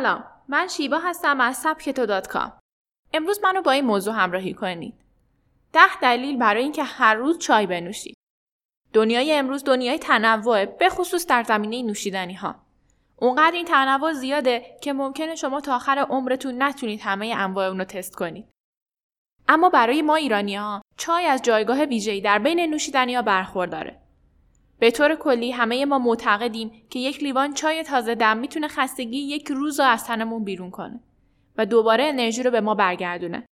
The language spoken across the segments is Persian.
سلام من شیبا هستم از سبکتو دات کام. امروز منو با این موضوع همراهی کنید. ده دلیل برای اینکه هر روز چای بنوشید. دنیای امروز دنیای تنوعه به خصوص در زمینه نوشیدنی ها. اونقدر این تنوع زیاده که ممکنه شما تا آخر عمرتون نتونید همه انواع اونو تست کنید. اما برای ما ایرانی ها چای از جایگاه ویژه‌ای در بین نوشیدنی ها برخورداره. به طور کلی همه ما معتقدیم که یک لیوان چای تازه دم می‌تونه خستگی یک روز رو از تنمون بیرون کنه و دوباره انرژی رو به ما برگردونه.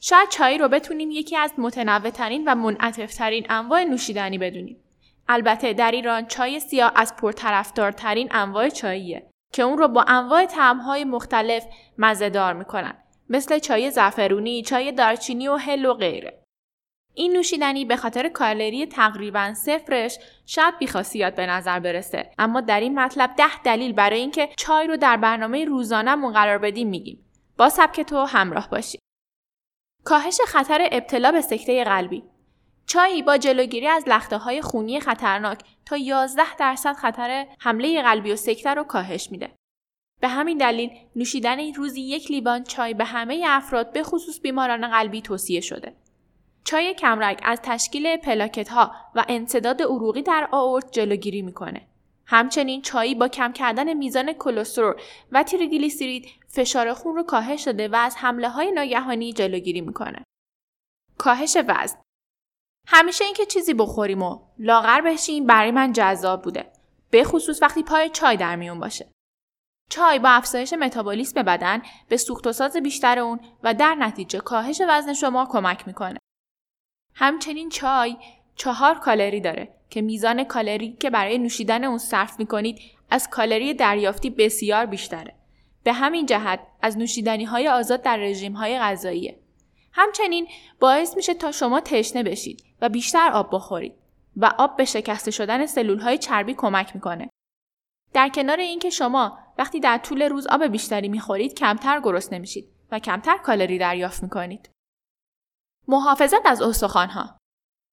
شاید چای رو بتونیم یکی از متنوعترین و منعطفترین انواع نوشیدنی بدونیم. البته در ایران چای سیاه از پرطرفدارترین انواع چاییه که اون رو با انواع طعمهای مختلف مزهدار می‌کنن مثل چای زعفرونی، چای دارچینی و هل و غیره. این نوشیدنی به خاطر کالری تقریبا صفرش شاید بیخاصیت به نظر برسه اما در این مطلب ده دلیل برای اینکه چای رو در برنامه روزانهمون قرار بدیم میگیم با سبک تو همراه باشید کاهش خطر ابتلا به سکته قلبی چای با جلوگیری از لخته های خونی خطرناک تا 11 درصد خطر حمله قلبی و سکته رو کاهش میده. به همین دلیل نوشیدن روزی یک لیوان چای به همه افراد به خصوص بیماران قلبی توصیه شده. چای کمرگ از تشکیل پلاکت ها و انصداد عروقی در آورت جلوگیری می‌کنه. همچنین چای با کم کردن میزان کلسترول و تریگلیسیرید فشار خون رو کاهش داده و از حمله های ناگهانی جلوگیری می‌کنه. کاهش وزن همیشه اینکه چیزی بخوریم و لاغر بشیم برای من جذاب بوده. به خصوص وقتی پای چای در میون باشه. چای با افزایش متابولیسم بدن به سوخت و ساز بیشتر اون و در نتیجه کاهش وزن شما کمک می‌کنه. همچنین چای چهار کالری داره که میزان کالری که برای نوشیدن اون صرف می‌کنید از کالری دریافتی بسیار بیشتره. به همین جهت از نوشیدنی های آزاد در رژیم های غذاییه. همچنین باعث میشه تا شما تشنه بشید و بیشتر آب بخورید و آب به شکسته شدن سلول های چربی کمک می‌کنه. در کنار اینکه شما وقتی در طول روز آب بیشتری می‌خورید کمتر گرسنه نمیشید و کمتر کالری دریافت می‌کنید. محافظت از استخوانها.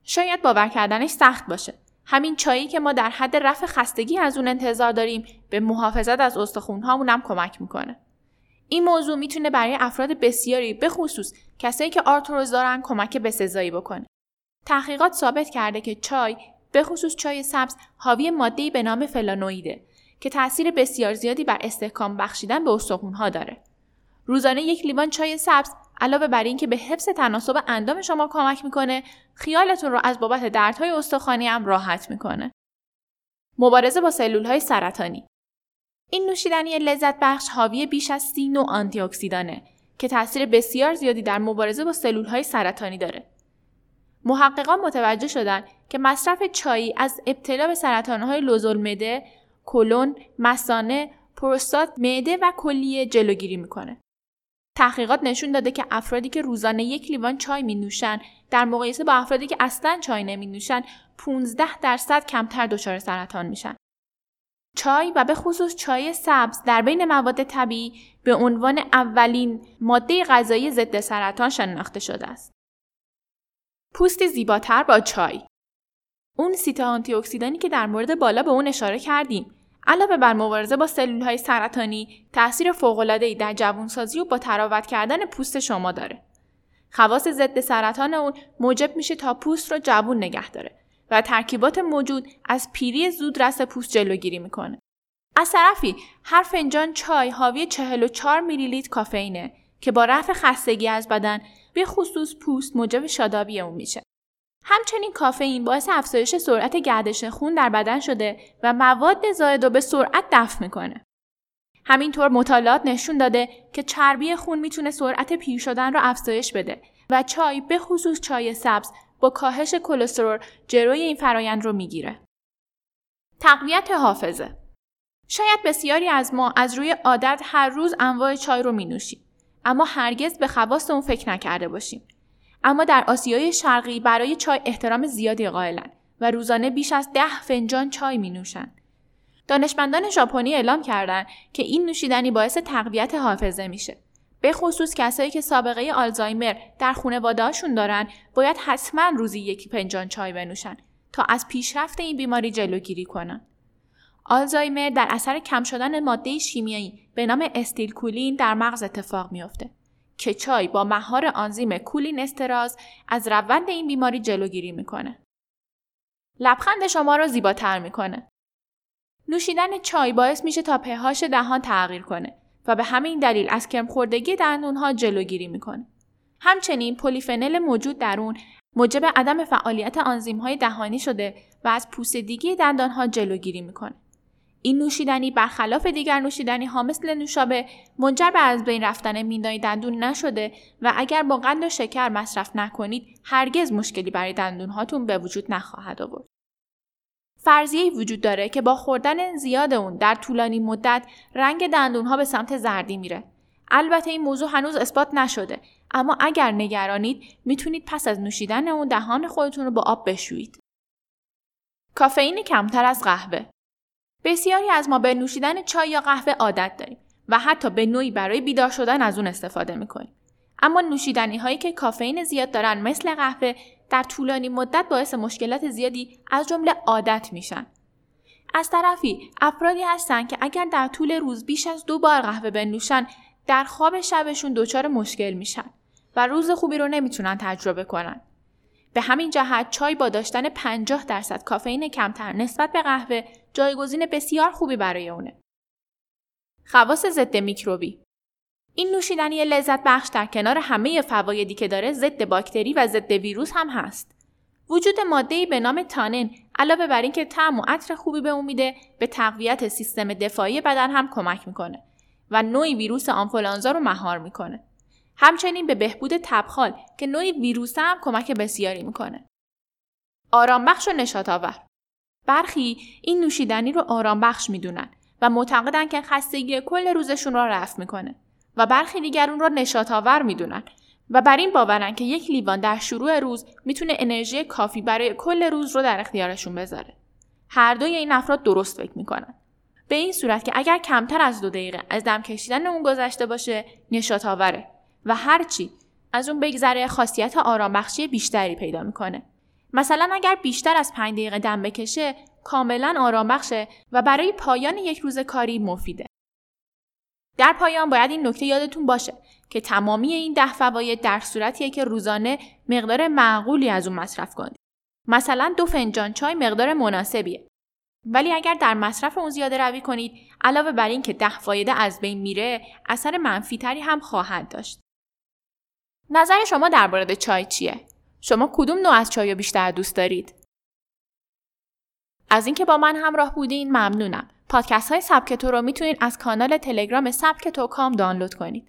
شاید باور کردنش سخت باشه. همین چایی که ما در حد رفع خستگی از اون انتظار داریم به محافظت از استخوانهامون هم کمک می‌کنه. این موضوع می‌تونه برای افراد بسیاری به خصوص کسایی که آرتروز دارن کمک به سزایی بکنه. تحقیقات ثابت کرده که چای به خصوص چای سبز حاوی ماده‌ای به نام فلانویده که تاثیر بسیار زیادی بر استحکام بخشیدن به استخوانها داره. روزانه یک لیوان چای سبز علاوه بر اینکه به حفظ تناسب اندام شما کمک می‌کنه خیالتون رو از بابت دردهای استخوانی هم راحت می‌کنه. مبارزه با سلول های سرطانی. این نوشیدنی لذت بخش حاوی بیش از سی نوع آنتی اکسیدانه که تاثیر بسیار زیادی در مبارزه با سلول های سرطانی داره. محققان متوجه شدن که مصرف چایی از ابتلا به سرطان های لوزالمعده، کلون، مسانه، پروستات، معده و کلیه جلوگیری می‌کنه. تحقیقات نشون داده که افرادی که روزانه یک لیوان چای می نوشن در مقایسه با افرادی که اصلا چای نمی نوشن 15 درصد کمتر دچار سرطان میشن. چای و به خصوص چای سبز در بین مواد طبیعی به عنوان اولین ماده غذایی ضد سرطان شناخته شده است. پوست زیباتر با چای اون سیت آنتی که در مورد بالا به اون اشاره کردیم علاوه بر مبارزه با های سرطانی تاثیر فوق‌العاده‌ای در جوانسازی و با تراوت کردن پوست شما داره. خواص ضد سرطان اون موجب میشه تا پوست رو جوون نگه داره و ترکیبات موجود از پیری زودرس پوست جلوگیری می‌کنه. از طرفی هر فنجان چای حاوی 44 میلی لیتر کافئینه که با رفع خستگی از بدن به خصوص پوست موجب شادابی اون میشه. همچنین کافئین باعث افزایش سرعت گردش خون در بدن شده و مواد زائد رو به سرعت دفع می‌کنه. همینطور مطالعات نشون داده که چربی خون می‌تونه سرعت پیر شدن رو افزایش بده و چای به خصوص چای سبز با کاهش کلسترول جلوی این فرایند رو می‌گیره. تقویت حافظه شاید بسیاری از ما از روی عادت هر روز انواع چای رو می نوشیم اما هرگز به خواست اون فکر نکرده باشیم. اما در آسیای شرقی برای چای احترام زیادی قائلند و روزانه بیش از ده فنجان چای می نوشند. دانشمندان ژاپنی اعلام کردند که این نوشیدنی باعث تقویت حافظه میشه. به خصوص کسایی که سابقه آلزایمر در خانواده‌هاشون دارن باید حتما روزی یک فنجان چای بنوشن تا از پیشرفت این بیماری جلوگیری کنن. آلزایمر در اثر کم شدن ماده شیمیایی به نام استیلکولین در مغز اتفاق میافته که چای با مهار آنزیم کولین استراز از روند این بیماری جلوگیری می‌کنه. لبخند شما را زیباتر می‌کنه. نوشیدن چای باعث میشه تا پهاش دهان تغییر کنه و به همین دلیل از کرم خوردگی دندونها جلوگیری می‌کنه. همچنین پلیفنل موجود در اون موجب عدم فعالیت آنزیم های دهانی شده و از پوسیدگی دندانها جلوگیری می‌کنه. این نوشیدنی برخلاف دیگر نوشیدنی ها مثل نوشابه منجر به از بین رفتن میندای دندون نشده و اگر با قند و شکر مصرف نکنید هرگز مشکلی برای دندون هاتون به وجود نخواهد آورد. فرضیه وجود داره که با خوردن زیاد اون در طولانی مدت رنگ دندون ها به سمت زردی میره. البته این موضوع هنوز اثبات نشده اما اگر نگرانید می‌تونید پس از نوشیدن اون دهان خودتون رو با آب بشویید. کافئین کمتر از قهوه بسیاری از ما به نوشیدن چای یا قهوه عادت داریم و حتی به نوعی برای بیدار شدن از اون استفاده می‌کنیم. اما نوشیدنی هایی که کافئین زیاد دارن مثل قهوه در طولانی مدت باعث مشکلات زیادی از جمله عادت میشن. از طرفی افرادی هستن که اگر در طول روز بیش از دو بار قهوه بنوشن در خواب شبشون دچار مشکل میشن و روز خوبی رو نمی‌تونن تجربه کنن. به همین جهت چای با داشتن 50 درصد کافئین کمتر نسبت به قهوه جایگزین بسیار خوبی برای اونه. خواص ضد میکروبی این نوشیدنی لذت بخش در کنار همه فوایدی که داره ضد باکتری و ضد ویروس هم هست. وجود ماده‌ای به نام تانن علاوه بر اینکه طعم و عطر خوبی به اون میده به تقویت سیستم دفاعی بدن هم کمک می‌کنه و نوعی ویروس آنفولانزا رو مهار می‌کنه. همچنین به بهبود تبخال که نوعی ویروس هم کمک بسیاری می‌کنه. آرام بخش و نشاط آور. برخی این نوشیدنی رو آرام بخش می‌دونن و معتقدن که خستگی کل روزشون را رفع می‌کنه و برخی دیگر اون را نشاط آور می‌دونن و بر این باورن که یک لیوان در شروع روز می‌تونه انرژی کافی برای کل روز رو در اختیارشون بذاره. هر دوی این افراد درست فکر می‌کنن. به این صورت که اگر کمتر از دو دقیقه از دم کشیدن اون گذشته باشه نشاط آوره و هرچی از اون بگذره خاصیت آرام بخشی بیشتری پیدا می‌کنه. مثلا اگر بیشتر از 5 دقیقه دم بکشه کاملا آرام بخشه و برای پایان یک روز کاری مفیده. در پایان باید این نکته یادتون باشه که تمامی این ده فواید در صورتیه که روزانه مقدار معقولی از اون مصرف کنید. مثلا دو فنجان چای مقدار مناسبیه. ولی اگر در مصرف اون زیاده روی کنید علاوه بر این که ده فایده از بین میره اثر منفی تری هم خواهد داشت. نظر شما درباره چای چیه؟ شما کدوم نوع از چای بیشتر دوست دارید؟ از اینکه با من همراه بودین ممنونم. پادکست های سبک تو رو می‌تونید از کانال تلگرام سبک تو کام دانلود کنید.